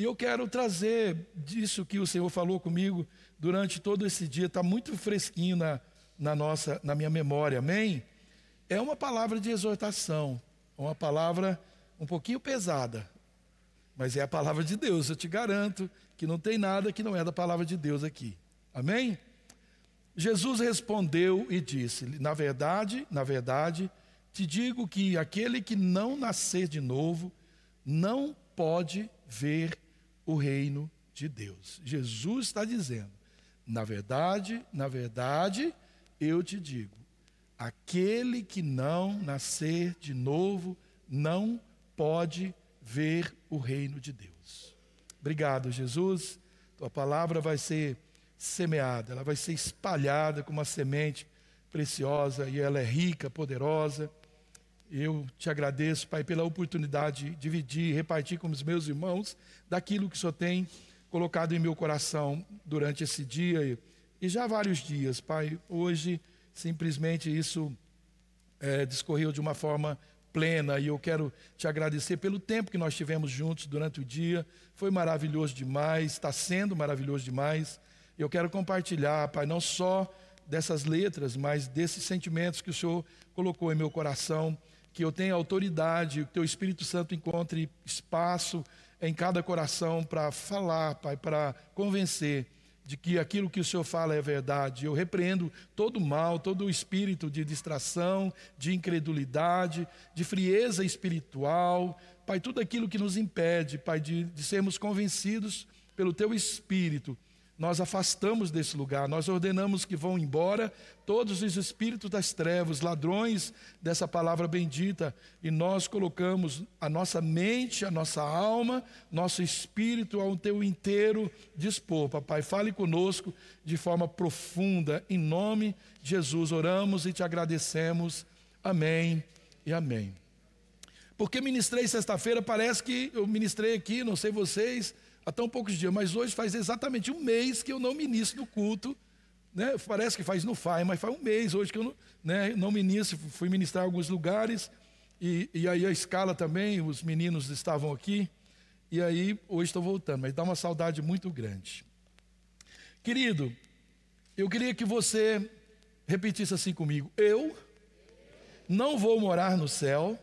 E eu quero trazer disso que o Senhor falou comigo durante todo esse dia, está muito fresquinho na, na, nossa, na minha memória, amém? É uma palavra de exortação, uma palavra um pouquinho pesada, mas é a palavra de Deus, eu te garanto que não tem nada que não é da palavra de Deus aqui, amém? Jesus respondeu e disse: Na verdade, na verdade, te digo que aquele que não nascer de novo não pode ver o reino de Deus. Jesus está dizendo: na verdade, na verdade, eu te digo, aquele que não nascer de novo não pode ver o reino de Deus. Obrigado, Jesus. Tua palavra vai ser semeada, ela vai ser espalhada como uma semente preciosa e ela é rica, poderosa. Eu te agradeço, Pai, pela oportunidade de dividir, repartir com os meus irmãos daquilo que o Senhor tem colocado em meu coração durante esse dia e já vários dias, Pai. Hoje, simplesmente isso é, discorreu de uma forma plena e eu quero te agradecer pelo tempo que nós tivemos juntos durante o dia. Foi maravilhoso demais, está sendo maravilhoso demais. Eu quero compartilhar, Pai, não só dessas letras, mas desses sentimentos que o Senhor colocou em meu coração que eu tenha autoridade, que o teu Espírito Santo encontre espaço em cada coração para falar, Pai, para convencer de que aquilo que o Senhor fala é verdade. Eu repreendo todo o mal, todo o espírito de distração, de incredulidade, de frieza espiritual, Pai, tudo aquilo que nos impede, Pai, de, de sermos convencidos pelo teu Espírito nós afastamos desse lugar, nós ordenamos que vão embora todos os espíritos das trevas, ladrões dessa palavra bendita, e nós colocamos a nossa mente, a nossa alma, nosso espírito ao teu inteiro dispor. Papai, fale conosco de forma profunda, em nome de Jesus oramos e te agradecemos. Amém e amém. Porque ministrei sexta-feira, parece que eu ministrei aqui, não sei vocês há tão poucos dias, mas hoje faz exatamente um mês que eu não ministro no culto. Né? Parece que faz no FAI, mas faz um mês hoje que eu não, né, não ministro. Fui ministrar em alguns lugares, e, e aí a escala também, os meninos estavam aqui, e aí hoje estou voltando, mas dá uma saudade muito grande. Querido, eu queria que você repetisse assim comigo: Eu não vou morar no céu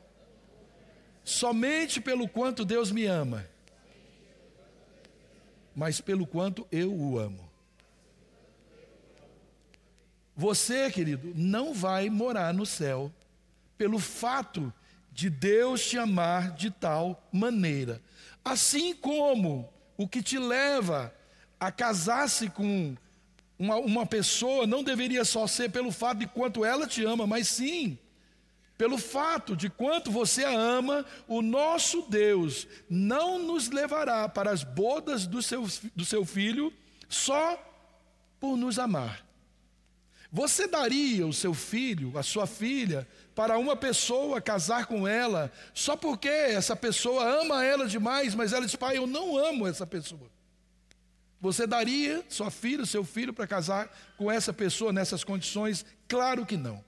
somente pelo quanto Deus me ama mas pelo quanto eu o amo. Você, querido, não vai morar no céu pelo fato de Deus te amar de tal maneira. Assim como o que te leva a casar-se com uma, uma, pessoa não deveria só ser pelo fato de quanto ela te ama, mas sim pelo fato de quanto você a ama, o nosso Deus não nos levará para as bodas do seu, do seu filho só por nos amar. Você daria o seu filho, a sua filha, para uma pessoa casar com ela, só porque essa pessoa ama ela demais, mas ela diz, pai, eu não amo essa pessoa. Você daria sua filha, seu filho, para casar com essa pessoa nessas condições? Claro que não.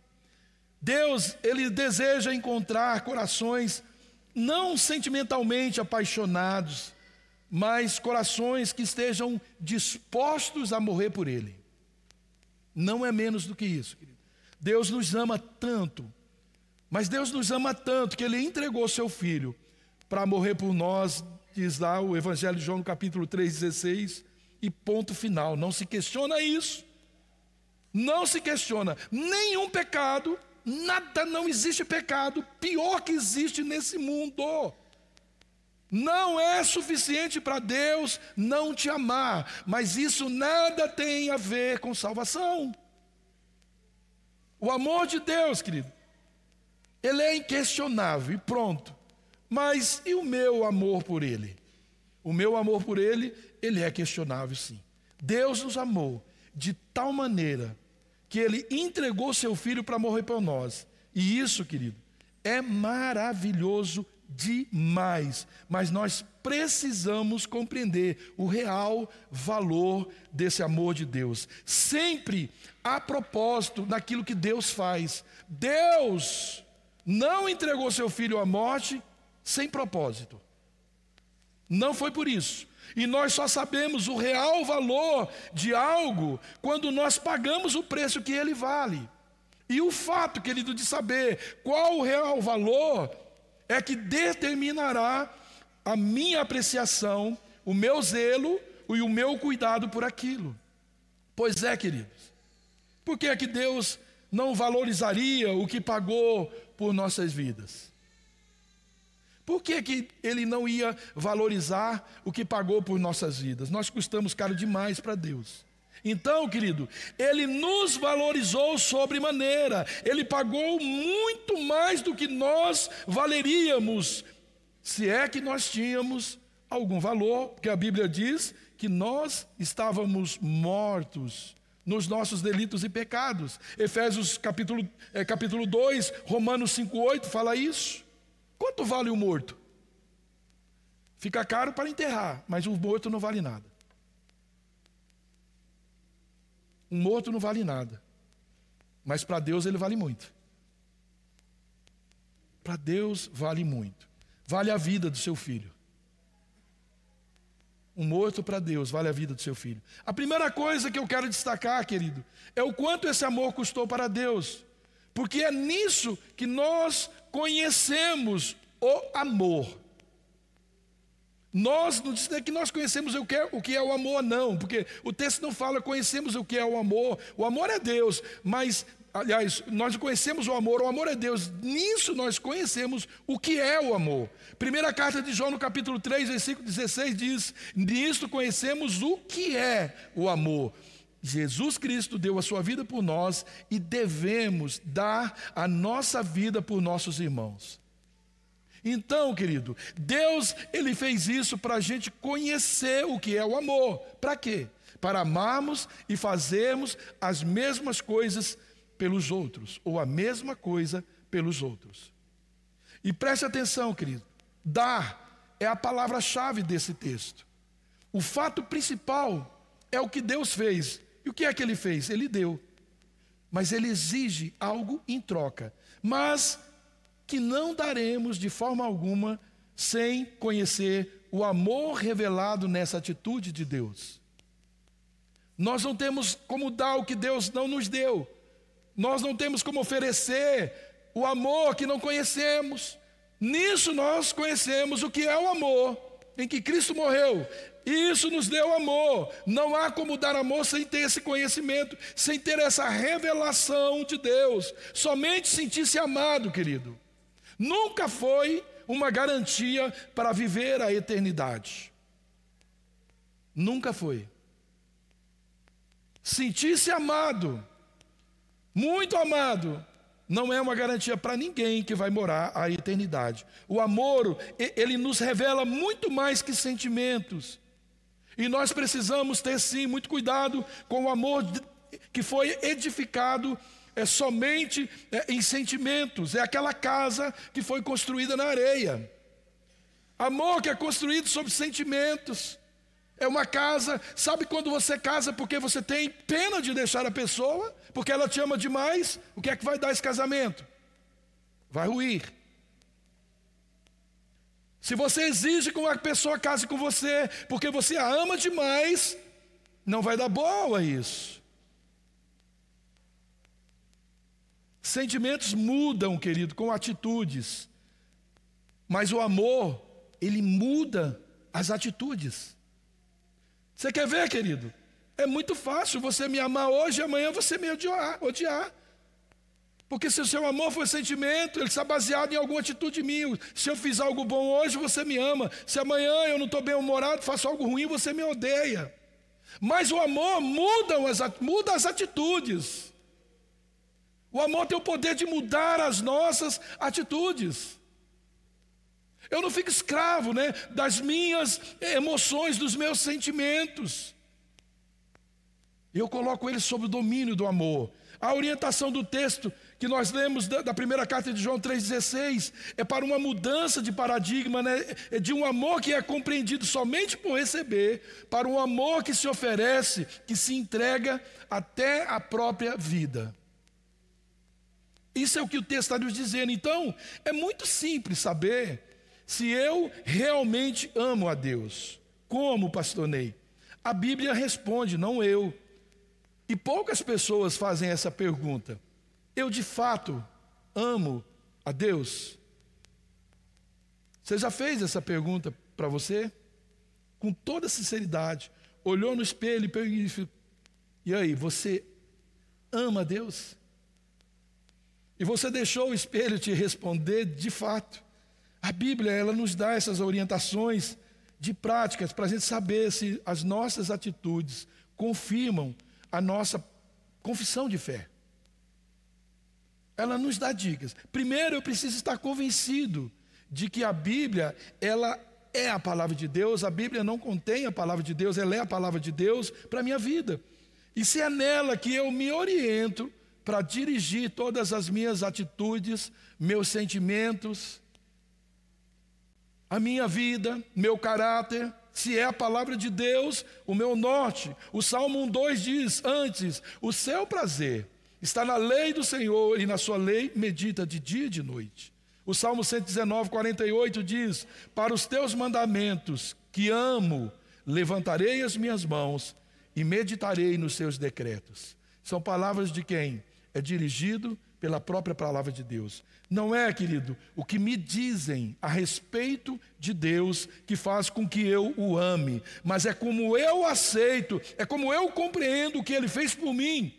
Deus, ele deseja encontrar corações não sentimentalmente apaixonados, mas corações que estejam dispostos a morrer por ele. Não é menos do que isso, querido. Deus nos ama tanto, mas Deus nos ama tanto que ele entregou seu filho para morrer por nós, diz lá o Evangelho de João no capítulo 3,16, e ponto final. Não se questiona isso. Não se questiona nenhum pecado Nada, não existe pecado pior que existe nesse mundo. Não é suficiente para Deus não te amar, mas isso nada tem a ver com salvação. O amor de Deus, querido, ele é inquestionável e pronto. Mas e o meu amor por ele? O meu amor por ele, ele é questionável sim. Deus nos amou de tal maneira que ele entregou seu filho para morrer por nós. E isso, querido, é maravilhoso demais. Mas nós precisamos compreender o real valor desse amor de Deus. Sempre a propósito daquilo que Deus faz. Deus não entregou seu filho à morte sem propósito. Não foi por isso. E nós só sabemos o real valor de algo quando nós pagamos o preço que ele vale. E o fato, querido, de saber qual o real valor é que determinará a minha apreciação, o meu zelo e o meu cuidado por aquilo. Pois é, queridos. Por que é que Deus não valorizaria o que pagou por nossas vidas? Por que, que ele não ia valorizar o que pagou por nossas vidas? Nós custamos caro demais para Deus. Então, querido, ele nos valorizou sobremaneira, ele pagou muito mais do que nós valeríamos, se é que nós tínhamos algum valor, porque a Bíblia diz que nós estávamos mortos nos nossos delitos e pecados. Efésios capítulo, é, capítulo 2, Romanos 5,8 fala isso. Quanto vale o morto? Fica caro para enterrar, mas o morto não vale nada. Um morto não vale nada. Mas para Deus ele vale muito. Para Deus vale muito. Vale a vida do seu filho. Um morto para Deus vale a vida do seu filho. A primeira coisa que eu quero destacar, querido, é o quanto esse amor custou para Deus. Porque é nisso que nós conhecemos o amor. Nós não diz que nós conhecemos o que, é, o que é o amor, não, porque o texto não fala conhecemos o que é o amor. O amor é Deus, mas, aliás, nós conhecemos o amor, o amor é Deus. Nisso nós conhecemos o que é o amor. Primeira carta de João, no capítulo 3, versículo 16, diz: Nisto conhecemos o que é o amor. Jesus Cristo deu a sua vida por nós e devemos dar a nossa vida por nossos irmãos. Então, querido, Deus ele fez isso para a gente conhecer o que é o amor. Para quê? Para amarmos e fazermos as mesmas coisas pelos outros, ou a mesma coisa pelos outros. E preste atenção, querido, dar é a palavra-chave desse texto. O fato principal é o que Deus fez e o que é que ele fez? Ele deu. Mas ele exige algo em troca. Mas que não daremos de forma alguma sem conhecer o amor revelado nessa atitude de Deus. Nós não temos como dar o que Deus não nos deu. Nós não temos como oferecer o amor que não conhecemos. Nisso nós conhecemos o que é o amor, em que Cristo morreu isso nos deu amor. Não há como dar amor sem ter esse conhecimento, sem ter essa revelação de Deus. Somente sentir-se amado, querido. Nunca foi uma garantia para viver a eternidade. Nunca foi. Sentir-se amado, muito amado, não é uma garantia para ninguém que vai morar a eternidade. O amor, ele nos revela muito mais que sentimentos. E nós precisamos ter sim muito cuidado com o amor que foi edificado é somente é, em sentimentos, é aquela casa que foi construída na areia. Amor que é construído sobre sentimentos. É uma casa, sabe quando você casa porque você tem pena de deixar a pessoa, porque ela te ama demais? O que é que vai dar esse casamento? Vai ruir. Se você exige que uma pessoa case com você porque você a ama demais, não vai dar boa isso. Sentimentos mudam, querido, com atitudes. Mas o amor, ele muda as atitudes. Você quer ver, querido? É muito fácil você me amar hoje e amanhã você me odiar. odiar. Porque se o seu amor for sentimento, ele está baseado em alguma atitude minha. Se eu fiz algo bom hoje, você me ama. Se amanhã eu não estou bem-humorado, faço algo ruim, você me odeia. Mas o amor muda as, muda as atitudes. O amor tem o poder de mudar as nossas atitudes. Eu não fico escravo né, das minhas emoções, dos meus sentimentos. Eu coloco eles sob o domínio do amor. A orientação do texto que nós lemos da, primeira carta de João 3,16 é para uma mudança de paradigma, né? É de um amor que é compreendido somente por receber, para um amor que se oferece, que se entrega até a própria vida. Isso é o que o texto está nos dizendo. Então, é muito simples saber se eu realmente amo a Deus. Como, pastor Ney? A Bíblia responde, não eu. E poucas pessoas fazem essa pergunta. Eu de fato amo a Deus? Você já fez essa pergunta para você? Com toda sinceridade, olhou no espelho e e aí, você ama a Deus? E você deixou o espelho te responder de fato. A Bíblia, ela nos dá essas orientações de práticas para a gente saber se as nossas atitudes confirmam a nossa confissão de fé. Ela nos dá dicas. Primeiro, eu preciso estar convencido de que a Bíblia, ela é a palavra de Deus, a Bíblia não contém a palavra de Deus, ela é a palavra de Deus para a minha vida. E se é nela que eu me oriento para dirigir todas as minhas atitudes, meus sentimentos, a minha vida, meu caráter, se é a palavra de Deus, o meu norte. O Salmo 1,2 diz: Antes, o seu prazer está na lei do Senhor, e na sua lei medita de dia e de noite. O Salmo 119, 48 diz: Para os teus mandamentos que amo, levantarei as minhas mãos e meditarei nos seus decretos. São palavras de quem? É dirigido pela própria palavra de Deus. Não é, querido, o que me dizem a respeito de Deus que faz com que eu o ame, mas é como eu aceito, é como eu compreendo o que ele fez por mim.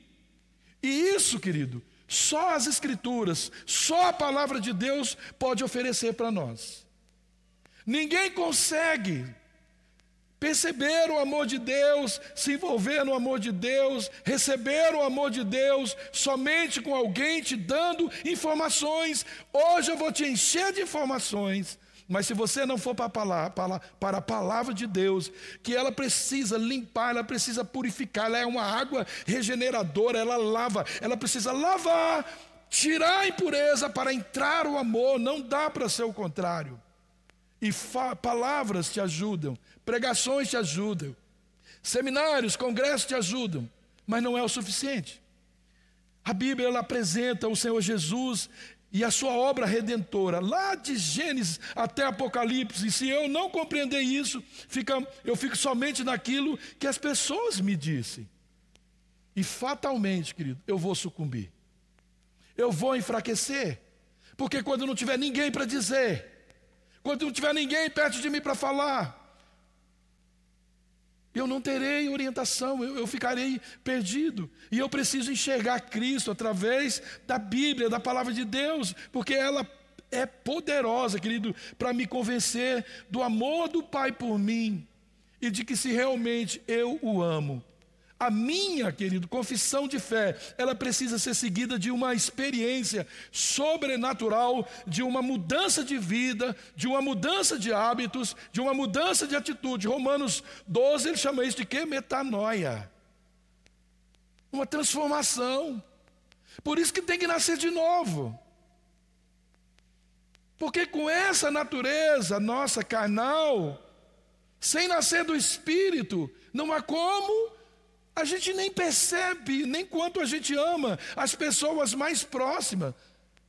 E isso, querido, só as Escrituras, só a palavra de Deus pode oferecer para nós. Ninguém consegue perceber o amor de Deus, se envolver no amor de Deus, receber o amor de Deus somente com alguém te dando informações. Hoje eu vou te encher de informações. Mas se você não for para a, palavra, para a palavra de Deus, que ela precisa limpar, ela precisa purificar, ela é uma água regeneradora, ela lava, ela precisa lavar, tirar a impureza para entrar o amor, não dá para ser o contrário. E palavras te ajudam, pregações te ajudam, seminários, congressos te ajudam, mas não é o suficiente. A Bíblia ela apresenta o Senhor Jesus e a sua obra redentora, lá de Gênesis até Apocalipse. E se eu não compreender isso, fica, eu fico somente naquilo que as pessoas me dizem. E fatalmente, querido, eu vou sucumbir. Eu vou enfraquecer. Porque quando não tiver ninguém para dizer, quando não tiver ninguém perto de mim para falar, eu não terei orientação, eu, eu, ficarei perdido. E eu preciso enxergar Cristo através da Bíblia, da palavra de Deus, porque ela é poderosa, querido, para me convencer do amor do Pai por mim e de que se realmente eu o amo, a minha, querido, confissão de fé, ela precisa ser seguida de uma experiência sobrenatural, de uma mudança de vida, de uma mudança de hábitos, de uma mudança de atitude. Romanos 12, ele chama isso de que? Metanoia. Uma transformação. Por isso que tem que nascer de novo. Porque com essa natureza nossa carnal, sem nascer do espírito, não há como a gente nem percebe, nem quanto a gente ama as pessoas mais próximas.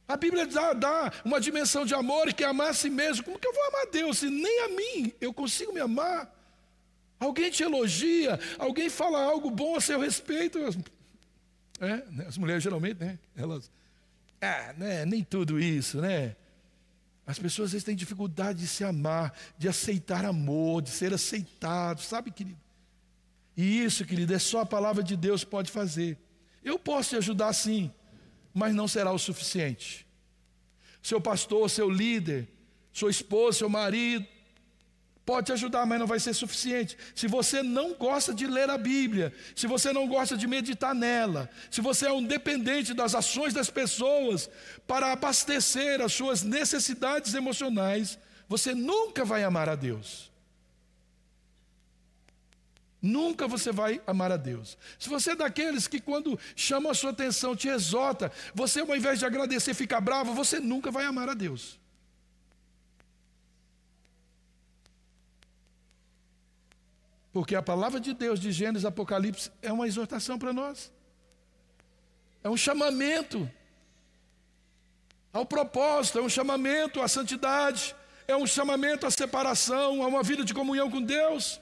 A Bíblia dá, dá, uma dimensão de amor que é amar a si mesmo. Como que eu vou amar Deus se nem a mim eu consigo me amar? Alguém te elogia, alguém fala algo bom a seu respeito. É, né, as mulheres geralmente, né? Elas. Ah, né, nem tudo isso, né? As pessoas às vezes têm dificuldade de se amar, de aceitar amor, de ser aceitado, sabe, querido? E isso, querido, é só a palavra de Deus pode fazer. Eu posso te ajudar sim, mas não será o suficiente. Seu pastor, seu líder, sua esposa, seu marido, pode te ajudar, mas não vai ser suficiente. Se você não gosta de ler a Bíblia, se você não gosta de meditar nela, se você é um dependente das ações das pessoas para abastecer as suas necessidades emocionais, você nunca vai amar a Deus. Nunca você vai amar a Deus. Se você é daqueles que, quando chama a sua atenção, te exorta, você, ao invés de agradecer, fica bravo, você nunca vai amar a Deus. Porque a palavra de Deus de Gênesis Apocalipse é uma exortação para nós. É um chamamento ao propósito, é um chamamento à santidade, é um chamamento à separação, a uma vida de comunhão com Deus.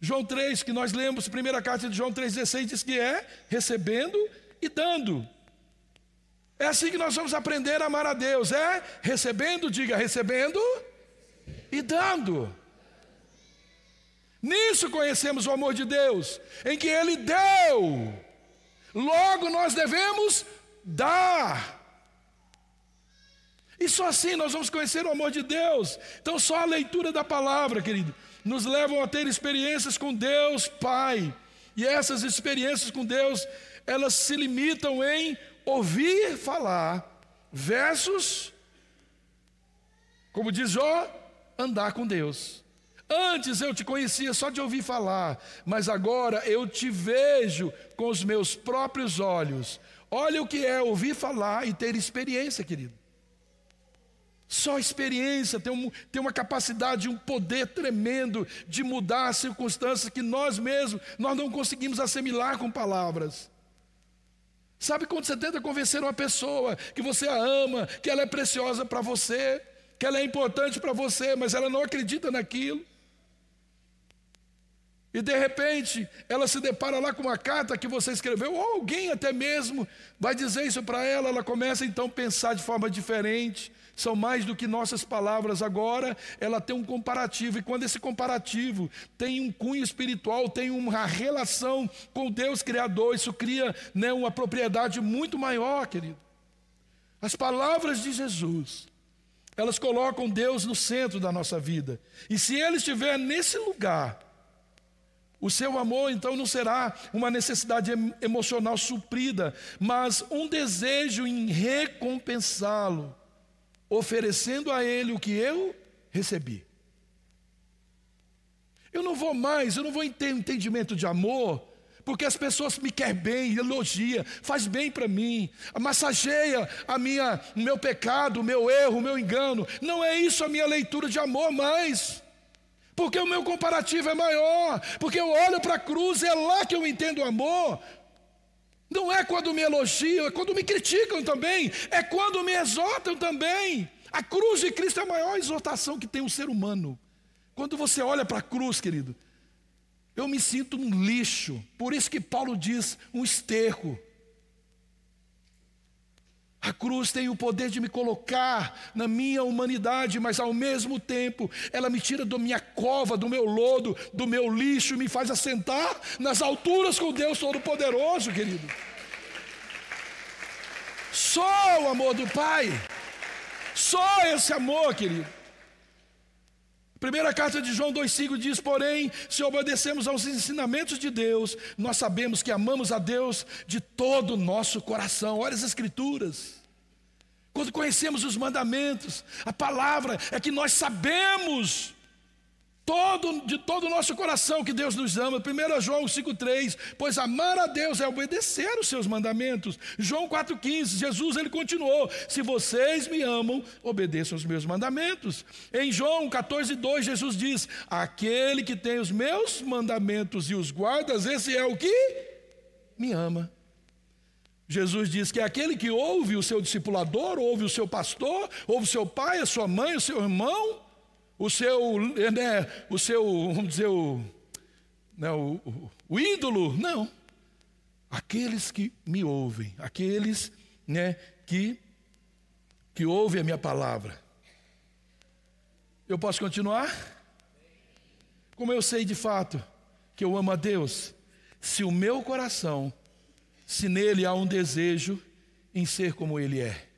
João 3, que nós lemos, primeira carta de João 3,16, diz que é recebendo e dando. É assim que nós vamos aprender a amar a Deus, é recebendo, diga recebendo e dando. Nisso conhecemos o amor de Deus, em que Ele deu, logo nós devemos dar. E só assim nós vamos conhecer o amor de Deus. Então, só a leitura da palavra, querido, nos levam a ter experiências com Deus Pai. E essas experiências com Deus, elas se limitam em ouvir falar, versus, como diz Jó, andar com Deus. Antes eu te conhecia só de ouvir falar, mas agora eu te vejo com os meus próprios olhos. Olha o que é ouvir falar e ter experiência, querido. Só experiência tem, um, tem uma capacidade, um poder tremendo de mudar as circunstâncias que nós mesmos nós não conseguimos assimilar com palavras. Sabe quando você tenta convencer uma pessoa que você a ama, que ela é preciosa para você, que ela é importante para você, mas ela não acredita naquilo? E de repente, ela se depara lá com uma carta que você escreveu, ou alguém até mesmo vai dizer isso para ela, ela começa então a pensar de forma diferente. São mais do que nossas palavras agora, ela tem um comparativo, e quando esse comparativo tem um cunho espiritual, tem uma relação com Deus Criador, isso cria né, uma propriedade muito maior, querido. As palavras de Jesus, elas colocam Deus no centro da nossa vida, e se Ele estiver nesse lugar, o seu amor então não será uma necessidade emocional suprida, mas um desejo em recompensá-lo, oferecendo a ele o que eu recebi. Eu não vou mais, eu não vou ter entendimento de amor, porque as pessoas me querem bem, elogia, faz bem para mim, massageia a minha, o meu pecado, o meu erro, o meu engano. Não é isso a minha leitura de amor mais. Porque o meu comparativo é maior, porque eu olho para a cruz, é lá que eu entendo o amor. Não é quando me elogiam, é quando me criticam também, é quando me exortam também. A cruz de Cristo é a maior exortação que tem um ser humano. Quando você olha para a cruz, querido, eu me sinto um lixo. Por isso que Paulo diz um esterco. A cruz tem o poder de me colocar na minha humanidade, mas ao mesmo tempo ela me tira da minha cova, do meu lodo, do meu lixo, e me faz assentar nas alturas com Deus Todo-Poderoso, querido. Só o amor do Pai, só esse amor, querido. Primeira carta de João 2,5 diz: Porém, se obedecemos aos ensinamentos de Deus, nós sabemos que amamos a Deus de todo o nosso coração. Olha as Escrituras. Quando conhecemos os mandamentos, a palavra é que nós sabemos todo, de todo o nosso coração que Deus nos ama. 1 João 5,3, pois amar a Deus é obedecer os seus mandamentos. João 4,15, Jesus ele continuou: se vocês me amam, obedeçam os meus mandamentos. Em João 14,2, Jesus diz: aquele que tem os meus mandamentos e os guardas, esse é o que me ama. Jesus diz que aquele que ouve o seu discipulador, ouve o seu pastor, ouve o seu pai, a sua mãe, o seu irmão, o seu, né, o seu, vamos dizer, o, né, o, o, o ídolo. Não. Aqueles que me ouvem, aqueles né, que, que ouvem a minha palavra. Eu posso continuar? Como eu sei de fato que eu amo a Deus? Se o meu coração, se nele há um desejo em ser como Ele é.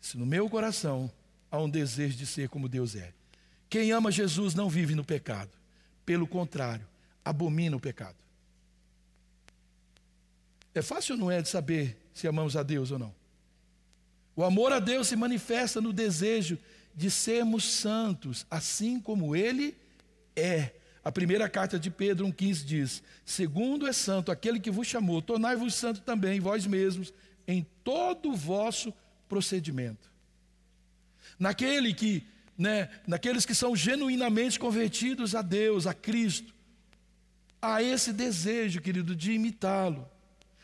Se no meu coração há um desejo de ser como Deus é. Quem ama Jesus não vive no pecado. Pelo contrário, abomina o pecado. É fácil ou não é de saber se amamos a Deus ou não? O amor a Deus se manifesta no desejo de sermos santos, assim como Ele é. A primeira carta de Pedro 1,15 diz: Segundo é santo aquele que vos chamou, tornai-vos santo também, vós mesmos, em todo o vosso procedimento naquele que, né, naqueles que são genuinamente convertidos a Deus, a Cristo, há esse desejo, querido, de imitá-lo.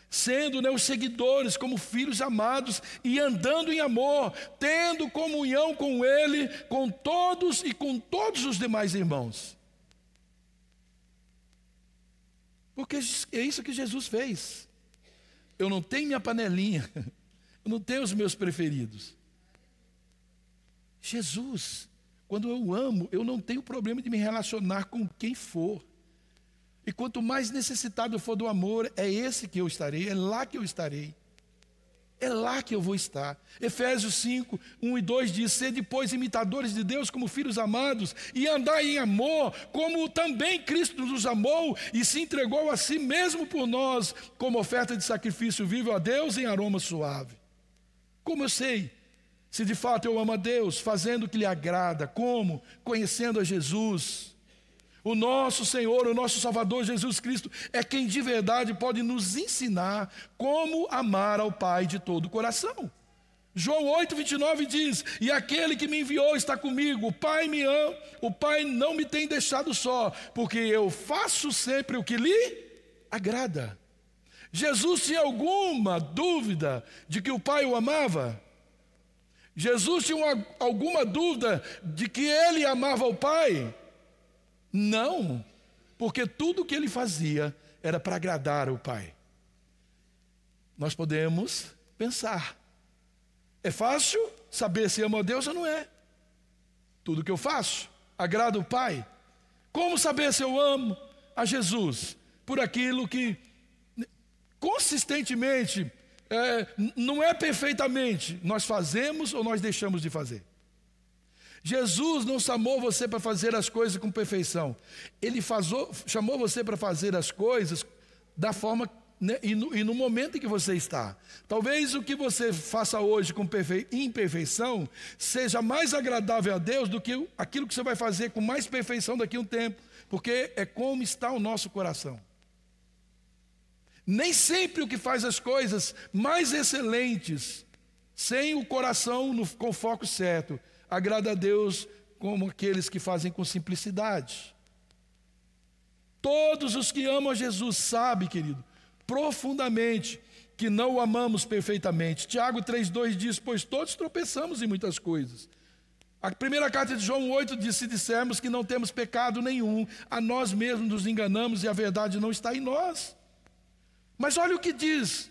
Sendo né, os seguidores como filhos amados e andando em amor, tendo comunhão com Ele, com todos e com todos os demais irmãos. Porque é isso que Jesus fez. Eu não tenho minha panelinha, eu não tenho os meus preferidos. Jesus, quando eu amo, eu não tenho problema de me relacionar com quem for. E quanto mais necessitado eu for do amor, é esse que eu estarei, é lá que eu estarei. É lá que eu vou estar. Efésios 5, 1 e 2 diz: Ser depois imitadores de Deus como filhos amados, e andar em amor, como também Cristo nos amou e se entregou a si mesmo por nós, como oferta de sacrifício vivo a Deus em aroma suave. Como eu sei se de fato eu amo a Deus, fazendo o que lhe agrada? Como? Conhecendo a Jesus o nosso Senhor, o nosso Salvador Jesus Cristo é quem de verdade pode nos ensinar como amar ao Pai de todo o coração. João 8, 29 diz: E aquele que me enviou está comigo, o Pai me ama, o Pai não me tem deixado só, porque eu faço sempre o que lhe agrada. Jesus tinha alguma dúvida de que o Pai o amava? Jesus tinha uma, alguma dúvida de que ele amava o Pai? Não, porque tudo o que ele fazia era para agradar o Pai. Nós podemos pensar. É fácil saber se amo a Deus ou não é. Tudo que eu faço agrada o Pai. Como saber se eu amo a Jesus? Por aquilo que consistentemente, é, não é perfeitamente, nós fazemos ou nós deixamos de fazer. Jesus não chamou você para fazer as coisas com perfeição. Ele fazou, chamou você para fazer as coisas da forma né, e, no, e, no, momento em que você está. Talvez o que você faça hoje com imperfeição seja mais agradável a Deus do que aquilo que você vai fazer com mais perfeição daqui a um tempo, porque é como está o nosso coração. Nem sempre o que faz as coisas mais excelentes, sem o coração no, com o foco certo, agrada a Deus como aqueles que fazem com simplicidade. Todos os que amam a Jesus sabem, querido, profundamente que não o amamos perfeitamente. Tiago 3,2 diz: Pois todos tropeçamos em muitas coisas. A primeira carta de João 8 diz: Se dissermos que não temos pecado nenhum, a nós mesmos nos enganamos e a verdade não está em nós. Mas olha o que diz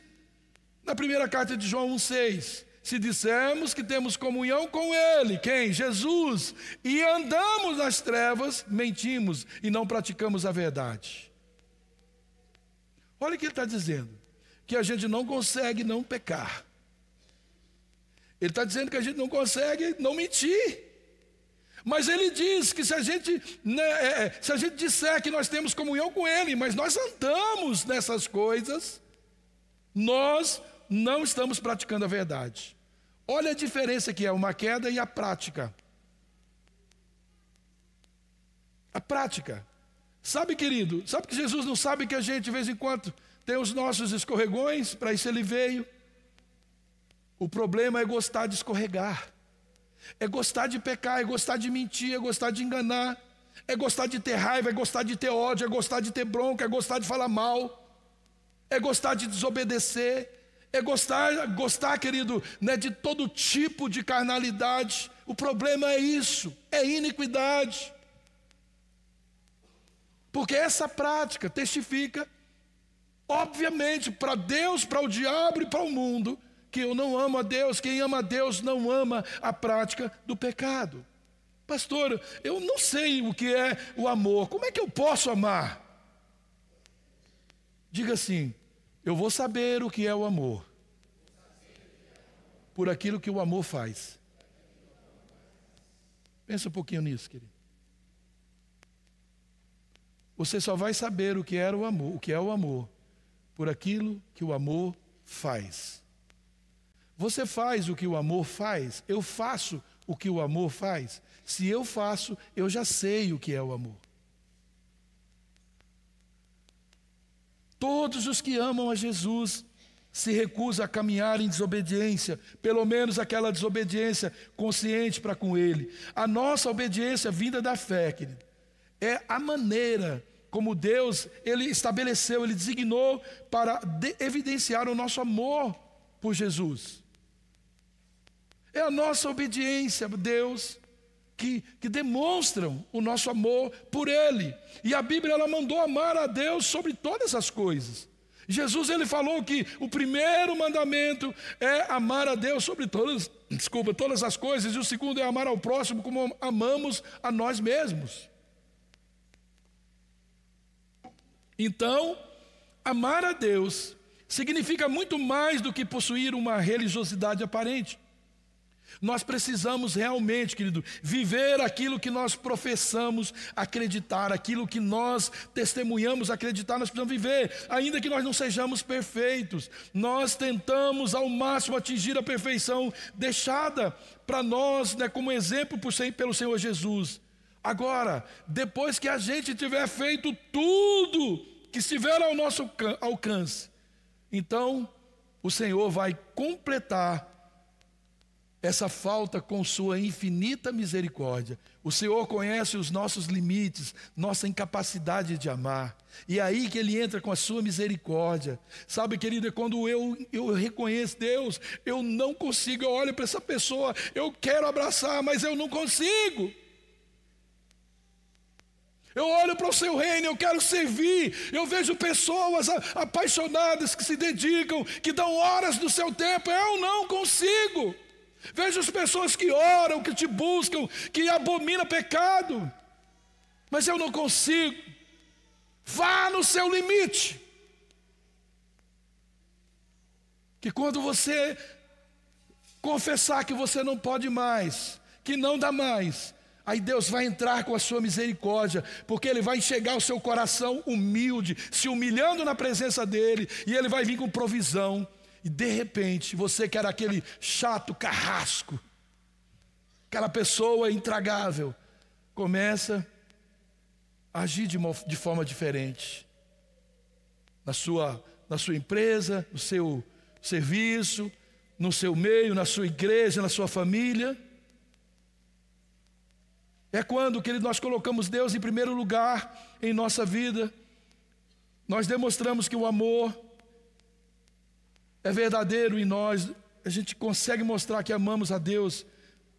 na primeira carta de João 1,6: se dissermos que temos comunhão com Ele, quem? Jesus, e andamos nas trevas, mentimos e não praticamos a verdade. Olha o que ele está dizendo: que a gente não consegue não pecar. Ele está dizendo que a gente não consegue não mentir. Mas ele diz que se a gente, né, é, é, se a gente disser que nós temos comunhão com Ele, mas nós andamos nessas coisas, nós não estamos praticando a verdade. Olha a diferença que é uma queda e a prática. A prática. Sabe, querido, sabe que Jesus não sabe que a gente, de vez em quando, tem os nossos escorregões, para isso ele veio. O problema é gostar de escorregar, é gostar de pecar, é gostar de mentir, é gostar de enganar, é gostar de ter raiva, é gostar de ter ódio, é gostar de ter bronca, é gostar de falar mal, é gostar de desobedecer, é gostar, gostar, querido, né, de todo tipo de carnalidade. O problema é isso, é iniquidade. Porque essa prática testifica, obviamente, para Deus, para o diabo e para o mundo, que eu não amo a Deus. Quem ama a Deus não ama a prática do pecado. Pastor, eu não sei o que é o amor. Como é que eu posso amar? Diga assim: eu vou saber o que é o amor por aquilo que o amor faz. Pensa um pouquinho nisso, querido. Você só vai saber o que era o amor, o que é o amor, por aquilo que o amor faz. Você faz o que o amor faz, eu faço o que o amor faz. Se eu faço, eu já sei o que é o amor. Todos os que amam a Jesus se recusam a caminhar em desobediência, pelo menos aquela desobediência consciente para com Ele. A nossa obediência vinda da fé, querido, é a maneira como Deus ele estabeleceu, ele designou para de evidenciar o nosso amor por Jesus. É a nossa obediência a Deus que, que demonstram o nosso amor por Ele. E a Bíblia ela mandou amar a Deus sobre todas as coisas. Jesus ele falou que o primeiro mandamento é amar a Deus sobre todas, desculpa, todas as coisas, e o segundo é amar ao próximo como amamos a nós mesmos. Então, amar a Deus significa muito mais do que possuir uma religiosidade aparente. Nós precisamos realmente, querido, viver aquilo que nós professamos acreditar, aquilo que nós testemunhamos acreditar, nós precisamos viver, ainda que nós não sejamos perfeitos. Nós tentamos ao máximo atingir a perfeição deixada para nós, né, como exemplo pelo Senhor Jesus. Agora, depois que a gente tiver feito tudo que estiver ao nosso alcance, então o Senhor vai completar essa falta com sua infinita misericórdia. O Senhor conhece os nossos limites, nossa incapacidade de amar. E é aí que Ele entra com a sua misericórdia. Sabe, querida, é quando eu, eu reconheço Deus, eu não consigo, eu olho para essa pessoa, eu quero abraçar, mas eu não consigo. Eu olho para o seu reino, eu quero servir. Eu vejo pessoas apaixonadas que se dedicam, que dão horas do seu tempo. Eu não consigo. Veja as pessoas que oram, que te buscam, que abominam pecado. Mas eu não consigo. Vá no seu limite. Que quando você confessar que você não pode mais, que não dá mais, aí Deus vai entrar com a sua misericórdia, porque Ele vai enxergar o seu coração humilde, se humilhando na presença dEle, e Ele vai vir com provisão. E de repente, você que era aquele chato carrasco, aquela pessoa intragável, começa a agir de, uma, de forma diferente. Na sua, na sua empresa, no seu serviço, no seu meio, na sua igreja, na sua família. É quando, querido, nós colocamos Deus em primeiro lugar em nossa vida, nós demonstramos que o amor é verdadeiro em nós, a gente consegue mostrar que amamos a Deus,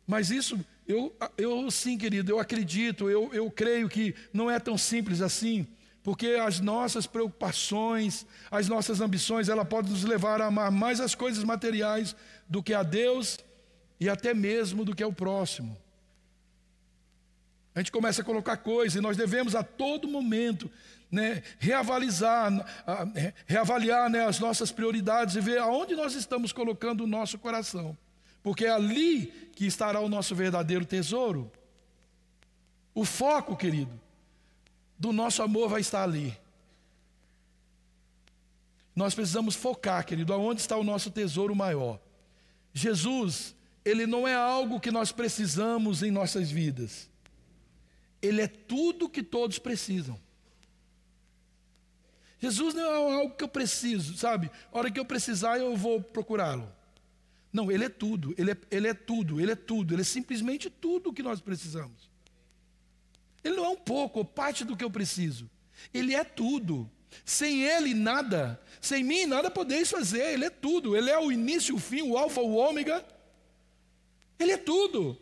mas isso, eu, eu sim, querido, eu acredito, eu, eu creio que não é tão simples assim, porque as nossas preocupações, as nossas ambições, ela pode nos levar a amar mais as coisas materiais do que a Deus e até mesmo do que ao próximo. A gente começa a colocar coisas e nós devemos a todo momento né, reavalizar, reavaliar né, as nossas prioridades e ver aonde nós estamos colocando o nosso coração. Porque é ali que estará o nosso verdadeiro tesouro. O foco, querido, do nosso amor vai estar ali. Nós precisamos focar, querido, aonde está o nosso tesouro maior. Jesus, ele não é algo que nós precisamos em nossas vidas. Ele é tudo que todos precisam. Jesus não é algo que eu preciso, sabe? A hora que eu precisar, eu vou procurá-lo. Não, Ele é tudo, ele é, ele é tudo, Ele é tudo, Ele é simplesmente tudo o que nós precisamos. Ele não é um pouco ou parte do que eu preciso. Ele é tudo. Sem Ele, nada. Sem mim, nada podeis fazer. Ele é tudo. Ele é o início, o fim, o alfa, o ômega. Ele é tudo.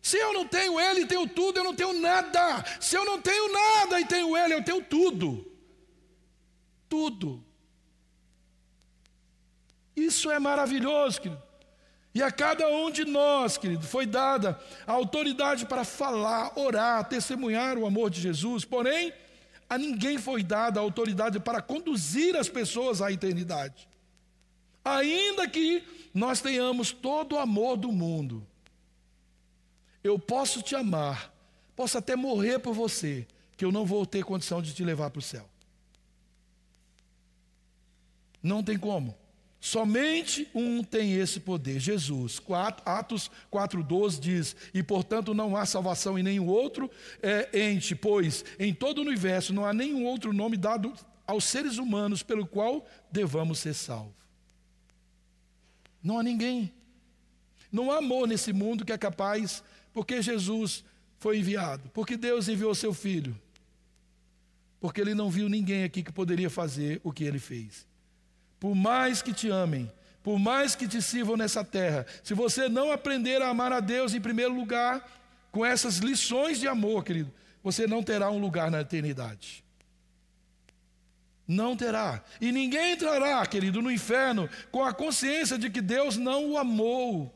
Se eu não tenho Ele, tenho tudo, eu não tenho nada. Se eu não tenho nada e tenho Ele, eu tenho tudo tudo. Isso é maravilhoso, querido. E a cada um de nós, querido, foi dada a autoridade para falar, orar, testemunhar o amor de Jesus, porém, a ninguém foi dada a autoridade para conduzir as pessoas à eternidade. Ainda que nós tenhamos todo o amor do mundo, eu posso te amar, posso até morrer por você, que eu não vou ter condição de te levar para o céu. Não tem como. Somente um tem esse poder, Jesus. Atos 4,12 diz: E portanto não há salvação em nenhum outro é, ente, pois em todo o universo não há nenhum outro nome dado aos seres humanos pelo qual devamos ser salvos. Não há ninguém. Não há amor nesse mundo que é capaz, porque Jesus foi enviado, porque Deus enviou seu filho, porque ele não viu ninguém aqui que poderia fazer o que ele fez por mais que te amem, por mais que te sirvam nessa terra, se você não aprender a amar a Deus em primeiro lugar, com essas lições de amor, querido, você não terá um lugar na eternidade. Não terá. E ninguém entrará, querido, no inferno com a consciência de que Deus não o amou.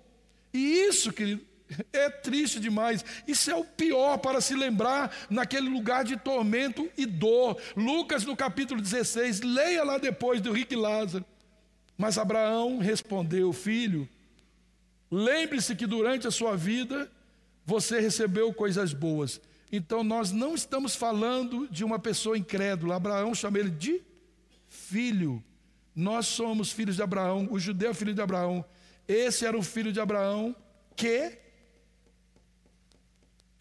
E isso, querido, é triste demais. Isso é o pior para se lembrar naquele lugar de tormento e dor. Lucas, no capítulo 16, leia lá depois do Rick Lázaro. Mas Abraão respondeu: Filho, lembre-se que durante a sua vida você recebeu coisas boas. Então nós não estamos falando de uma pessoa incrédula. Abraão chama ele de filho. Nós somos filhos de Abraão, o judeu é filho de Abraão. Esse era o filho de Abraão que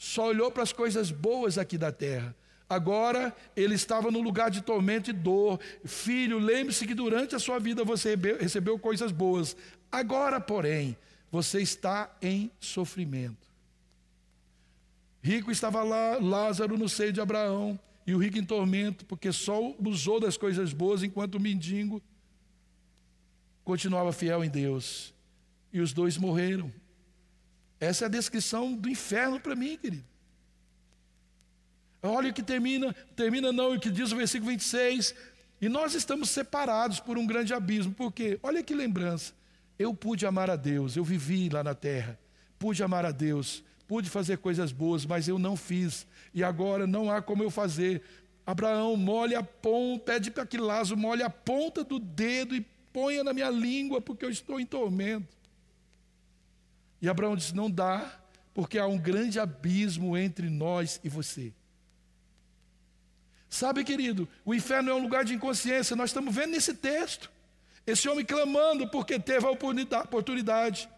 só olhou para as coisas boas aqui da terra. Agora ele estava no lugar de tormento e dor. Filho, lembre-se que durante a sua vida você recebeu coisas boas. Agora, porém, você está em sofrimento. Rico estava lá, Lázaro no seio de Abraão, e o rico em tormento, porque só usou das coisas boas, enquanto o mendigo continuava fiel em Deus. E os dois morreram. Essa é a descrição do inferno para mim, querido. Olha o que termina, termina não, o que diz o versículo 26. E nós estamos separados por um grande abismo, porque, olha que lembrança, eu pude amar a Deus, eu vivi lá na terra, pude amar a Deus, pude fazer coisas boas, mas eu não fiz, e agora não há como eu fazer. Abraão, molhe a ponta, pede para que Lázaro molhe a ponta do dedo e ponha na minha língua, porque eu estou em tormento. E Abraão disse: Não dá, porque há um grande abismo entre nós e você. Sabe, querido, o inferno é um lugar de inconsciência, nós estamos vendo nesse texto. Esse homem clamando porque teve a oportunidade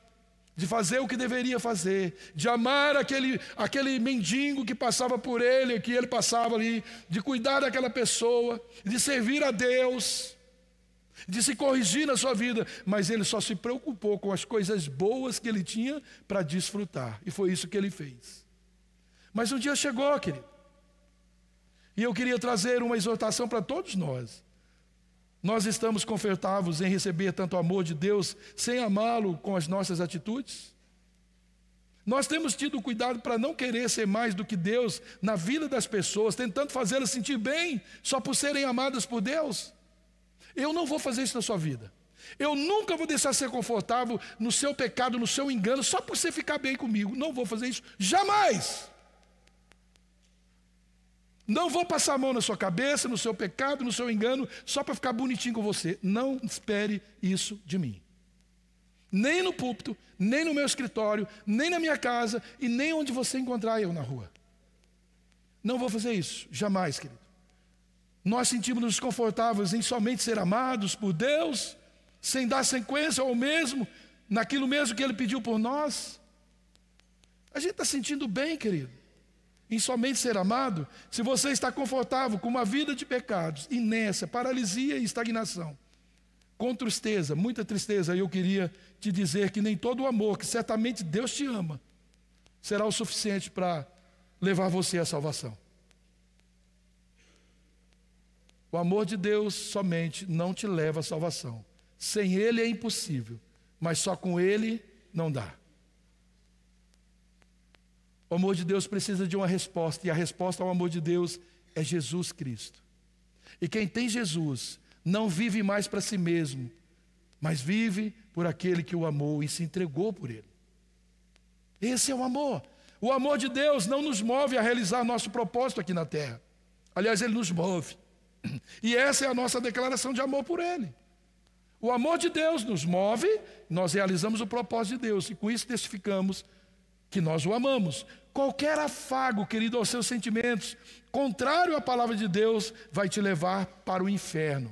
de fazer o que deveria fazer, de amar aquele, aquele mendigo que passava por ele, que ele passava ali, de cuidar daquela pessoa, de servir a Deus de se corrigir na sua vida, mas ele só se preocupou com as coisas boas que ele tinha para desfrutar, e foi isso que ele fez. Mas um dia chegou, querido, e eu queria trazer uma exortação para todos nós. Nós estamos confortáveis em receber tanto amor de Deus sem amá-lo com as nossas atitudes? Nós temos tido cuidado para não querer ser mais do que Deus na vida das pessoas, tentando fazê-las sentir bem só por serem amadas por Deus? Eu não vou fazer isso na sua vida. Eu nunca vou deixar ser confortável no seu pecado, no seu engano, só por você ficar bem comigo. Não vou fazer isso jamais. Não vou passar a mão na sua cabeça, no seu pecado, no seu engano, só para ficar bonitinho com você. Não espere isso de mim. Nem no púlpito, nem no meu escritório, nem na minha casa e nem onde você encontrar eu na rua. Não vou fazer isso, jamais, querido. Nós sentimos-nos desconfortáveis em somente ser amados por Deus, sem dar sequência ao mesmo, naquilo mesmo que Ele pediu por nós. A gente está sentindo bem, querido, em somente ser amado, se você está confortável com uma vida de pecados, inércia, paralisia e estagnação, com tristeza, muita tristeza, eu queria te dizer que nem todo o amor, que certamente Deus te ama, será o suficiente para levar você à salvação. O amor de Deus somente não te leva à salvação. Sem Ele é impossível, mas só com Ele não dá. O amor de Deus precisa de uma resposta, e a resposta ao amor de Deus é Jesus Cristo. E quem tem Jesus não vive mais para si mesmo, mas vive por aquele que o amou e se entregou por ele. Esse é o amor. O amor de Deus não nos move a realizar nosso propósito aqui na terra. Aliás, ele nos move e essa é a nossa declaração de amor por Ele. O amor de Deus nos move, nós realizamos o propósito de Deus e com isso testificamos que nós o amamos. Qualquer afago, querido, aos seus sentimentos, contrário à palavra de Deus, vai te levar para o inferno.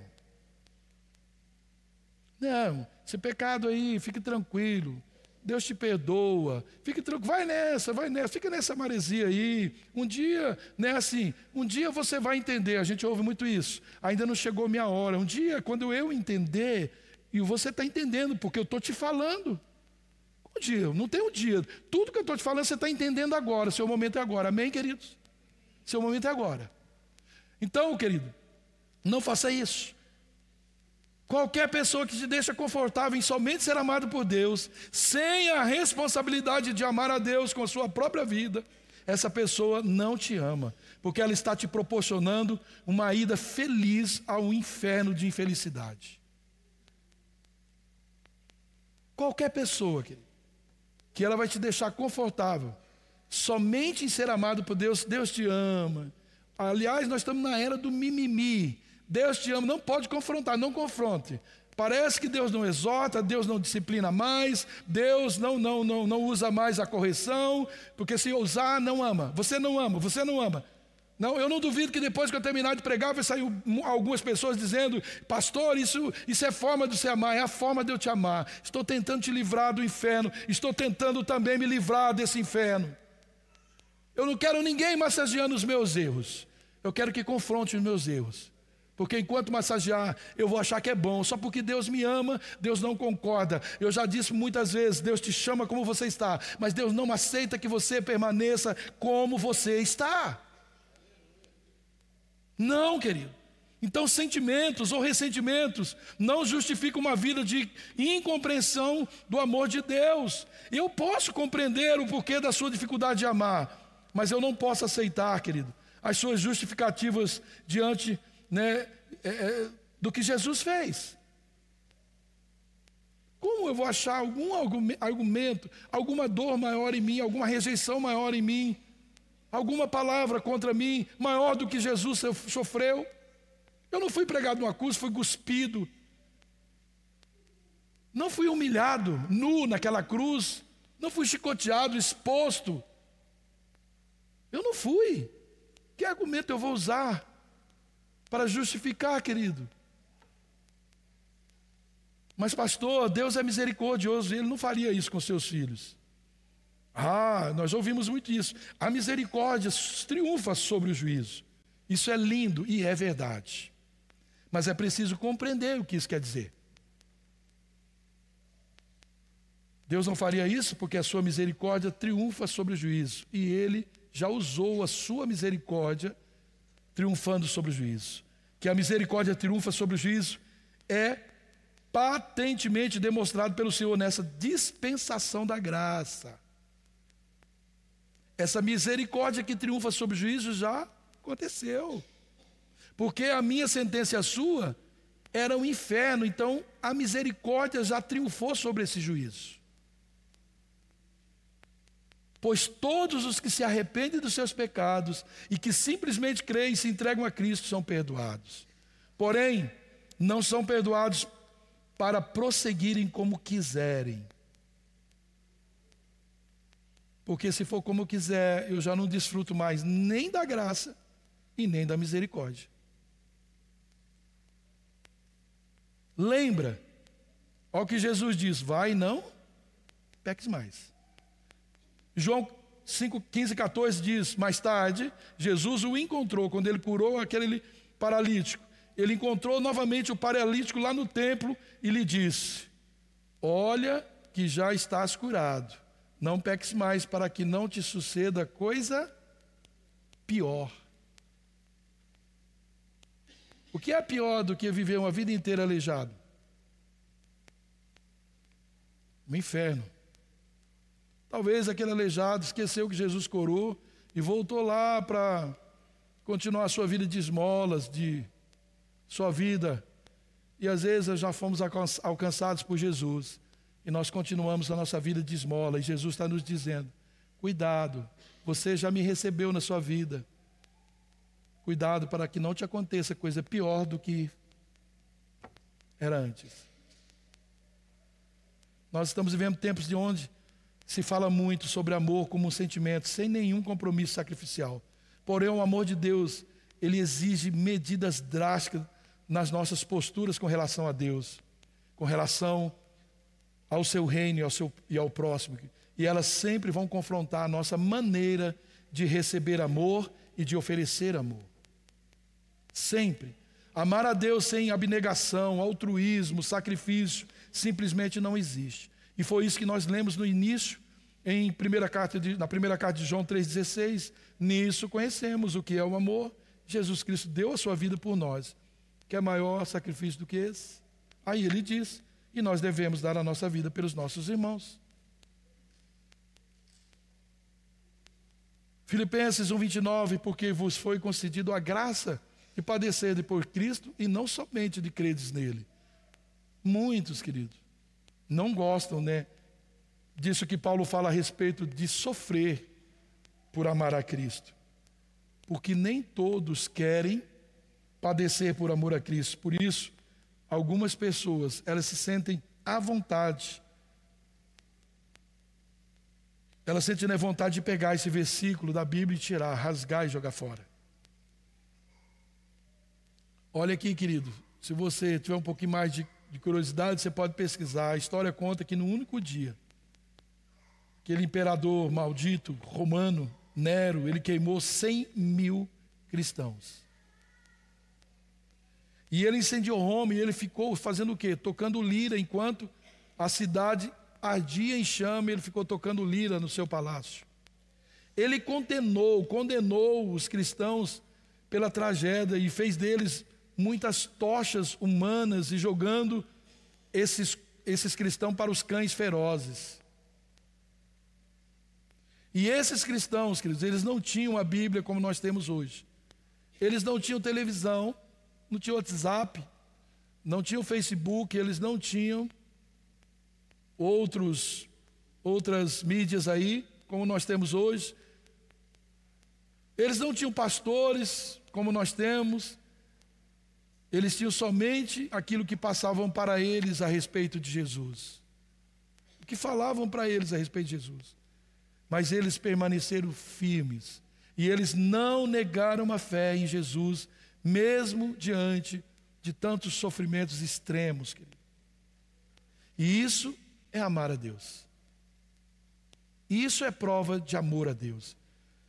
Não, esse pecado aí, fique tranquilo. Deus te perdoa. Fique tranquilo, vai nessa, vai nessa, fica nessa maresia aí. Um dia, né, assim, um dia você vai entender, a gente ouve muito isso. Ainda não chegou minha hora. Um dia, quando eu entender, e você está entendendo, porque eu estou te falando. Um dia, não tem um dia. Tudo que eu estou te falando, você está entendendo agora. Seu momento é agora. Amém, queridos? Seu momento é agora. Então, querido, não faça isso. Qualquer pessoa que te deixa confortável em somente ser amado por Deus, sem a responsabilidade de amar a Deus com a sua própria vida, essa pessoa não te ama, porque ela está te proporcionando uma ida feliz ao inferno de infelicidade. Qualquer pessoa, querido, que ela vai te deixar confortável, somente em ser amado por Deus, Deus te ama. Aliás, nós estamos na era do mimimi. Deus te ama, não pode confrontar, não confronte. Parece que Deus não exorta, Deus não disciplina mais, Deus não não não não usa mais a correção, porque se usar não ama. Você não ama, você não ama. Não, eu não duvido que depois que eu terminar de pregar, vai sair algumas pessoas dizendo: Pastor, isso, isso é forma de se amar, é a forma de eu te amar. Estou tentando te livrar do inferno, estou tentando também me livrar desse inferno. Eu não quero ninguém massageando os meus erros, eu quero que confronte os meus erros. Porque enquanto massagear, eu vou achar que é bom. Só porque Deus me ama, Deus não concorda. Eu já disse muitas vezes: Deus te chama como você está, mas Deus não aceita que você permaneça como você está. Não, querido. Então, sentimentos ou ressentimentos não justificam uma vida de incompreensão do amor de Deus. Eu posso compreender o porquê da sua dificuldade de amar, mas eu não posso aceitar, querido, as suas justificativas diante né, é, é, do que Jesus fez. Como eu vou achar algum argumento, alguma dor maior em mim, alguma rejeição maior em mim, alguma palavra contra mim maior do que Jesus sofreu? Eu não fui pregado numa cruz, fui cuspido. Não fui humilhado, nu naquela cruz. Não fui chicoteado, exposto. Eu não fui. Que argumento eu vou usar? Para justificar, querido. Mas, pastor, Deus é misericordioso, ele não faria isso com seus filhos. Ah, nós ouvimos muito isso. A misericórdia triunfa sobre o juízo. Isso é lindo e é verdade. Mas é preciso compreender o que isso quer dizer. Deus não faria isso porque a sua misericórdia triunfa sobre o juízo. E ele já usou a sua misericórdia triunfando sobre o juízo que a misericórdia triunfa sobre o juízo, é patentemente demonstrado pelo Senhor nessa dispensação da graça. Essa misericórdia que triunfa sobre o juízo já aconteceu. Porque a minha sentença e a sua era o um inferno, então a misericórdia já triunfou sobre esse juízo. Pois todos os que se arrependem dos seus pecados e que simplesmente creem e se entregam a Cristo são perdoados. Porém, não são perdoados para prosseguirem como quiserem. Porque se for como quiser, eu já não desfruto mais nem da graça e nem da misericórdia. Lembra, olha o que Jesus diz: vai e não peques mais. João 5, 15, 14 diz: Mais tarde, Jesus o encontrou quando ele curou aquele paralítico. Ele encontrou novamente o paralítico lá no templo e lhe disse: Olha que já estás curado. Não peques mais para que não te suceda coisa pior. O que é pior do que viver uma vida inteira aleijado? Um inferno. Talvez aquele aleijado esqueceu que Jesus curou e voltou lá para continuar a sua vida de esmolas, de sua vida. E às vezes já fomos alcançados por Jesus e nós continuamos a nossa vida de esmola. E Jesus está nos dizendo: cuidado, você já me recebeu na sua vida. Cuidado para que não te aconteça coisa pior do que era antes. Nós estamos vivendo tempos de onde se fala muito sobre amor como um sentimento sem nenhum compromisso sacrificial. Porém, o amor de Deus, ele exige medidas drásticas nas nossas posturas com relação a Deus, com relação ao seu reino e ao, seu, e ao próximo. E elas sempre vão confrontar a nossa maneira de receber amor e de oferecer amor. Sempre. Amar a Deus sem abnegação, altruísmo, sacrifício, simplesmente não existe. E foi isso que nós lemos no início, em primeira carta de, na primeira carta de João 3,16. Nisso conhecemos o que é o amor. Jesus Cristo deu a sua vida por nós. Quer maior sacrifício do que esse? Aí ele diz: e nós devemos dar a nossa vida pelos nossos irmãos. Filipenses 1,29, porque vos foi concedido a graça de padecer por Cristo e não somente de credes nele. Muitos, queridos, não gostam, né? Disso que Paulo fala a respeito de sofrer por amar a Cristo. Porque nem todos querem padecer por amor a Cristo. Por isso, algumas pessoas, elas se sentem à vontade. Elas sentem a vontade de pegar esse versículo da Bíblia e tirar, rasgar e jogar fora. Olha aqui, querido, se você tiver um pouquinho mais de, de curiosidade, você pode pesquisar. A história conta que no único dia, aquele imperador maldito romano, Nero, ele queimou 100 mil cristãos. E ele incendiou Roma e ele ficou fazendo o quê? Tocando lira enquanto a cidade ardia em chama, ele ficou tocando lira no seu palácio. Ele condenou, condenou os cristãos pela tragédia e fez deles muitas tochas humanas e jogando esses, esses cristãos para os cães ferozes. E esses cristãos, queridos, eles não tinham a Bíblia como nós temos hoje. Eles não tinham televisão, não tinham WhatsApp, não tinham Facebook, eles não tinham outros outras mídias aí, como nós temos hoje. Eles não tinham pastores, como nós temos. Eles tinham somente aquilo que passavam para eles a respeito de Jesus. O que falavam para eles a respeito de Jesus. Mas eles permaneceram firmes. E eles não negaram a fé em Jesus, mesmo diante de tantos sofrimentos extremos. Querido. E isso é amar a Deus. Isso é prova de amor a Deus.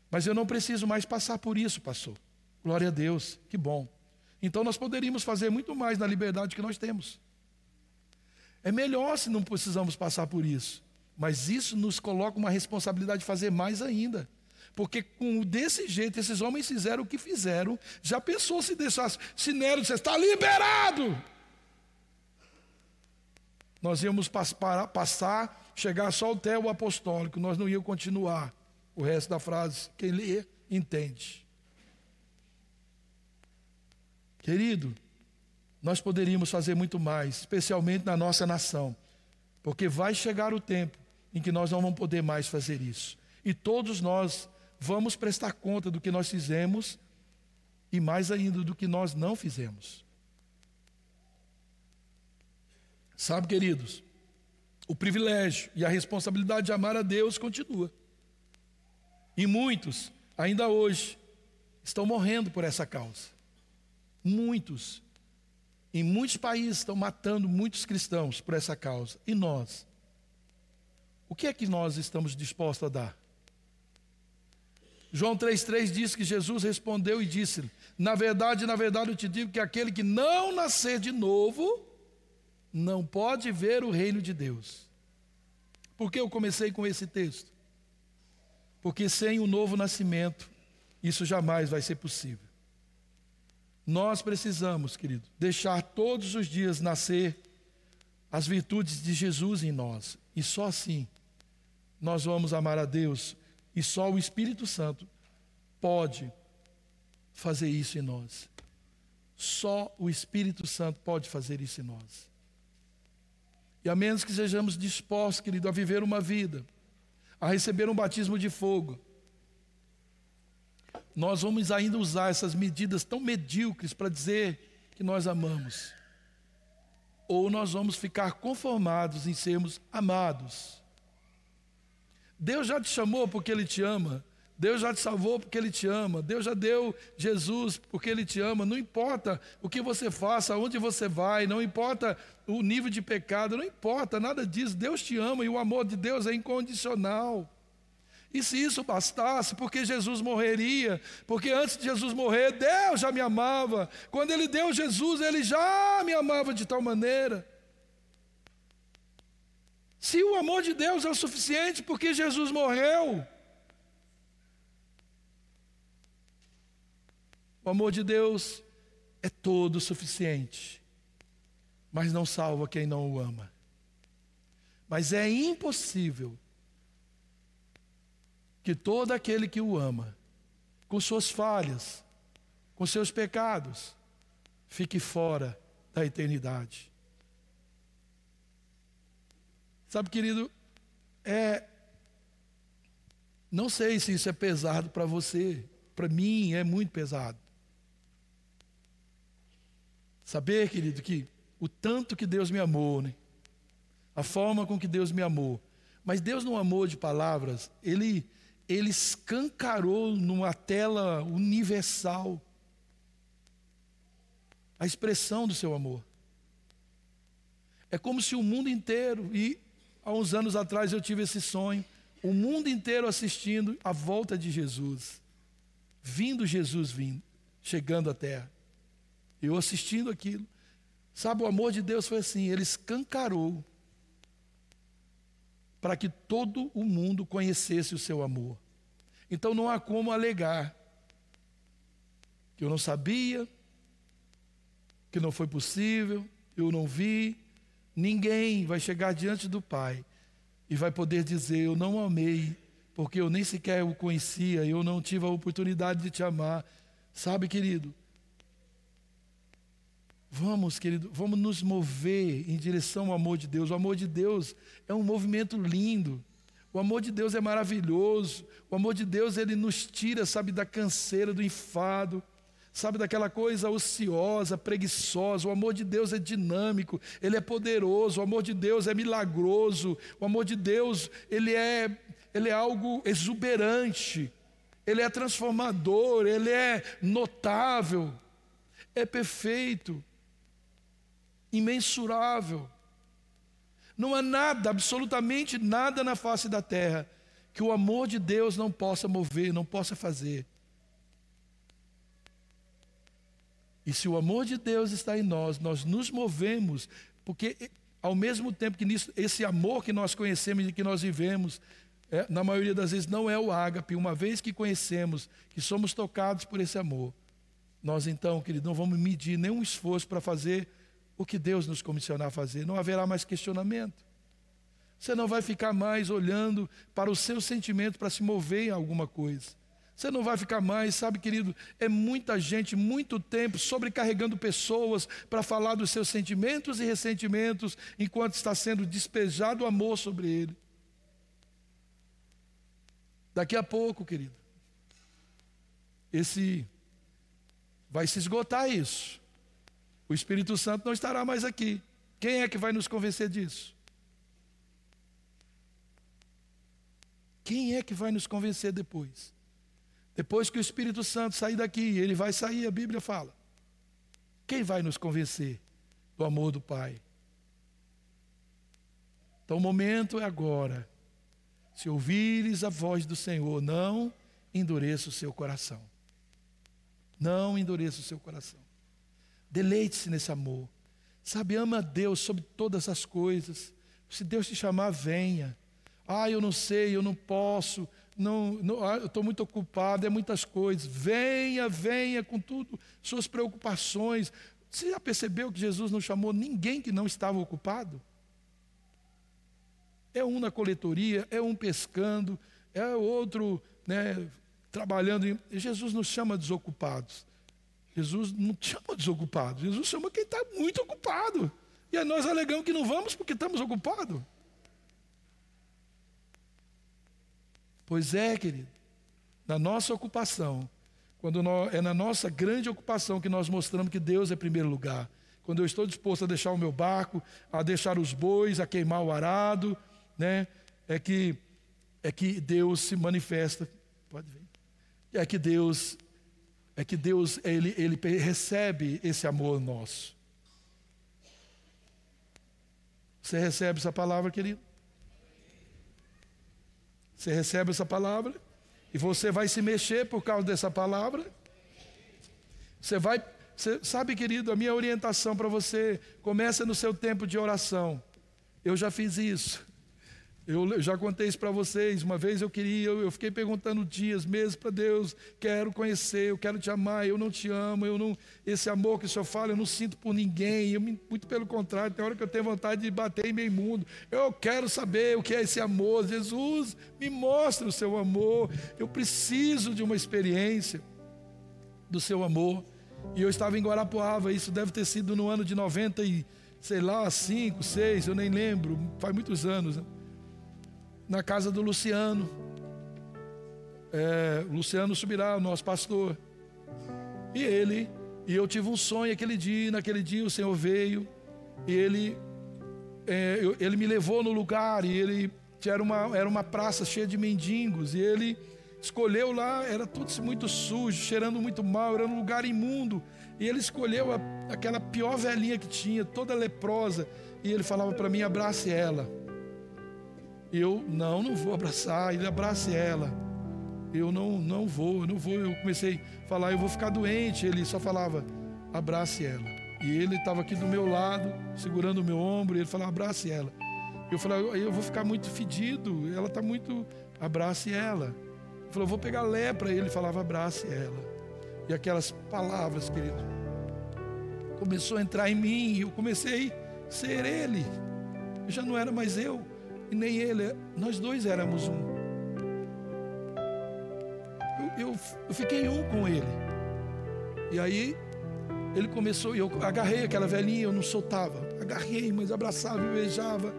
Mas eu não preciso mais passar por isso, pastor. Glória a Deus, que bom. Então nós poderíamos fazer muito mais na liberdade que nós temos. É melhor se não precisamos passar por isso. Mas isso nos coloca uma responsabilidade de fazer mais ainda. Porque com desse jeito, esses homens fizeram o que fizeram. Já pensou se deixasse, se Nero dissesse, está liberado. Nós íamos passar, chegar só até o apostólico, nós não íamos continuar o resto da frase. Quem lê, entende. Querido, nós poderíamos fazer muito mais, especialmente na nossa nação, porque vai chegar o tempo em que nós não vamos poder mais fazer isso. E todos nós vamos prestar conta do que nós fizemos e mais ainda do que nós não fizemos. Sabe, queridos, o privilégio e a responsabilidade de amar a Deus continua. E muitos, ainda hoje, estão morrendo por essa causa. Muitos, em muitos países, estão matando muitos cristãos por essa causa. E nós? O que é que nós estamos dispostos a dar? João 3,3 diz que Jesus respondeu e disse: Na verdade, na verdade eu te digo que aquele que não nascer de novo, não pode ver o reino de Deus. Por que eu comecei com esse texto? Porque sem o novo nascimento, isso jamais vai ser possível. Nós precisamos, querido, deixar todos os dias nascer as virtudes de Jesus em nós. E só assim nós vamos amar a Deus. E só o Espírito Santo pode fazer isso em nós. Só o Espírito Santo pode fazer isso em nós. E a menos que sejamos dispostos, querido, a viver uma vida, a receber um batismo de fogo, nós vamos ainda usar essas medidas tão medíocres para dizer que nós amamos. Ou nós vamos ficar conformados em sermos amados. Deus já te chamou porque Ele te ama. Deus já te salvou porque Ele te ama. Deus já deu Jesus porque Ele te ama. Não importa o que você faça, aonde você vai, não importa o nível de pecado, não importa nada disso. Deus te ama e o amor de Deus é incondicional. E se isso bastasse, porque Jesus morreria, porque antes de Jesus morrer, Deus já me amava. Quando Ele deu Jesus, Ele já me amava de tal maneira. Se o amor de Deus é o suficiente, porque Jesus morreu. O amor de Deus é todo suficiente. mas não salva quem não o ama. Mas é impossível que todo aquele que o ama, com suas falhas, com seus pecados, fique fora da eternidade. Sabe, querido, é não sei se isso é pesado para você, para mim é muito pesado. Saber, querido, que o tanto que Deus me amou, né? a forma com que Deus me amou. Mas Deus não amou de palavras, Ele, ele escancarou numa tela universal a expressão do seu amor. É como se o mundo inteiro, e há uns anos atrás eu tive esse sonho, o mundo inteiro assistindo a volta de Jesus, vindo Jesus vindo, chegando à terra. Eu assistindo aquilo. Sabe, o amor de Deus foi assim, ele escancarou para que todo o mundo conhecesse o seu amor. Então não há como alegar que eu não sabia, que não foi possível, eu não vi. Ninguém vai chegar diante do Pai e vai poder dizer: Eu não amei, porque eu nem sequer o conhecia, eu não tive a oportunidade de te amar. Sabe, querido? Vamos, querido, vamos nos mover em direção ao amor de Deus. O amor de Deus é um movimento lindo. O amor de Deus é maravilhoso. O amor de Deus, ele nos tira, sabe, da canseira, do enfado sabe, daquela coisa ociosa, preguiçosa. O amor de Deus é dinâmico, ele é poderoso, o amor de Deus é milagroso, o amor de Deus, ele é, ele é algo exuberante, ele é transformador, ele é notável, é perfeito, imensurável. Não há nada, absolutamente nada na face da terra que o amor de Deus não possa mover, não possa fazer. E se o amor de Deus está em nós, nós nos movemos, porque ao mesmo tempo que nisso, esse amor que nós conhecemos e que nós vivemos, é, na maioria das vezes não é o ágape, uma vez que conhecemos, que somos tocados por esse amor, nós então, querido, não vamos medir nenhum esforço para fazer o que Deus nos comissionar a fazer, não haverá mais questionamento. Você não vai ficar mais olhando para o seu sentimento para se mover em alguma coisa. Você não vai ficar mais, sabe, querido? É muita gente, muito tempo sobrecarregando pessoas para falar dos seus sentimentos e ressentimentos, enquanto está sendo despejado o amor sobre ele. Daqui a pouco, querido, esse vai se esgotar isso. O Espírito Santo não estará mais aqui. Quem é que vai nos convencer disso? Quem é que vai nos convencer depois? Depois que o Espírito Santo sair daqui, ele vai sair, a Bíblia fala. Quem vai nos convencer do amor do Pai? Então o momento é agora. Se ouvires a voz do Senhor, não endureça o seu coração. Não endureça o seu coração. Deleite-se nesse amor. Sabe, ama a Deus sobre todas as coisas. Se Deus te chamar, venha. Ah, eu não sei, eu não posso não, não ah, eu estou muito ocupado, é muitas coisas. Venha, venha com tudo, suas preocupações. Você já percebeu que Jesus não chamou ninguém que não estava ocupado? É um na coletoria, é um pescando, é outro né, trabalhando. Jesus não chama desocupados. Jesus não chama desocupados. Jesus chama quem está muito ocupado. E aí nós alegamos que não vamos porque estamos ocupados. Pois é, querido, na nossa ocupação, quando nós, é na nossa grande ocupação que nós mostramos que Deus é primeiro lugar. Quando eu estou disposto a deixar o meu barco, a deixar os bois, a queimar o arado, né? É que é que Deus se manifesta. Pode ver. É que Deus é que Deus ele, ele recebe esse amor nosso. Você recebe essa palavra, querido? Você recebe essa palavra e você vai se mexer por causa dessa palavra. Você vai, você, sabe, querido, a minha orientação para você começa no seu tempo de oração. Eu já fiz isso. Eu já contei isso para vocês. Uma vez eu queria, eu, fiquei perguntando dias, meses para Deus: quero conhecer, eu quero te amar, eu não te amo, eu não, esse amor que o Senhor fala, eu não sinto por ninguém. Eu, muito pelo contrário, tem hora que eu tenho vontade de bater em meio mundo. Eu quero saber o que é esse amor. Jesus, me mostre o seu amor. Eu preciso de uma experiência do seu amor. E eu estava em Guarapuava, isso deve ter sido no ano de 90 e sei lá, 5, 6, eu nem lembro, faz muitos anos. Né? Na casa do Luciano. É, Luciano Subirá, o nosso pastor. E ele, e eu tive um sonho aquele dia, naquele dia o Senhor veio, e ele, é, eu, ele me levou no lugar, e ele era uma, era uma praça cheia de mendigos, e ele escolheu lá, era tudo muito sujo, cheirando muito mal, era um lugar imundo, e ele escolheu a, aquela pior velhinha que tinha, toda leprosa, e ele falava para mim: abrace ela. Eu não, não vou abraçar. Ele abrace ela. Eu não, não vou, não vou. Eu comecei a falar, eu vou ficar doente. Ele só falava, abrace ela. E ele estava aqui do meu lado, segurando o meu ombro. E ele falava, abrace ela. Eu falei, eu vou ficar muito fedido. Ela está muito, abrace ela. Ele falou, vou pegar lepra. E ele falava, abrace ela. E aquelas palavras, querido, começou a entrar em mim. E eu comecei a ser ele. Eu já não era mais eu e nem ele, nós dois éramos um. Eu, eu, eu fiquei um com ele. E aí ele começou, e eu agarrei aquela velhinha, eu não soltava. Agarrei, mas abraçava e beijava.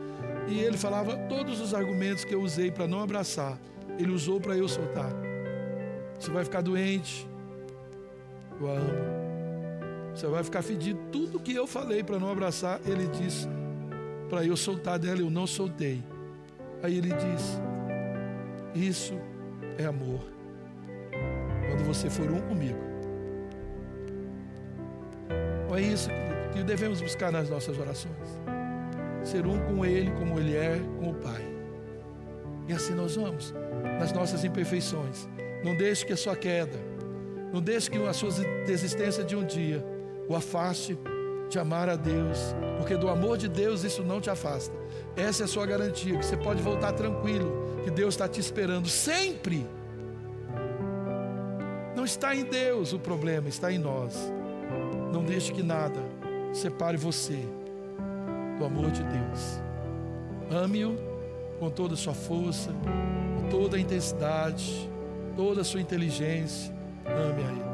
E ele falava todos os argumentos que eu usei para não abraçar. Ele usou para eu soltar. Você vai ficar doente. Eu a amo. Você vai ficar fedido. Tudo que eu falei para não abraçar, ele disse para eu soltar dela, eu não soltei. Aí ele diz: Isso é amor. Quando você for um comigo. É isso que devemos buscar nas nossas orações. Ser um com Ele, como Ele é com o Pai. E assim nós vamos, nas nossas imperfeições. Não deixe que a sua queda, não deixe que a sua desistência de um dia o afaste de amar a Deus, porque do amor de Deus isso não te afasta. Essa é a sua garantia, que você pode voltar tranquilo, que Deus está te esperando sempre. Não está em Deus o problema, está em nós. Não deixe que nada separe você do amor de Deus. Ame-o com toda a sua força, com toda a intensidade, toda a sua inteligência. Ame a Ele.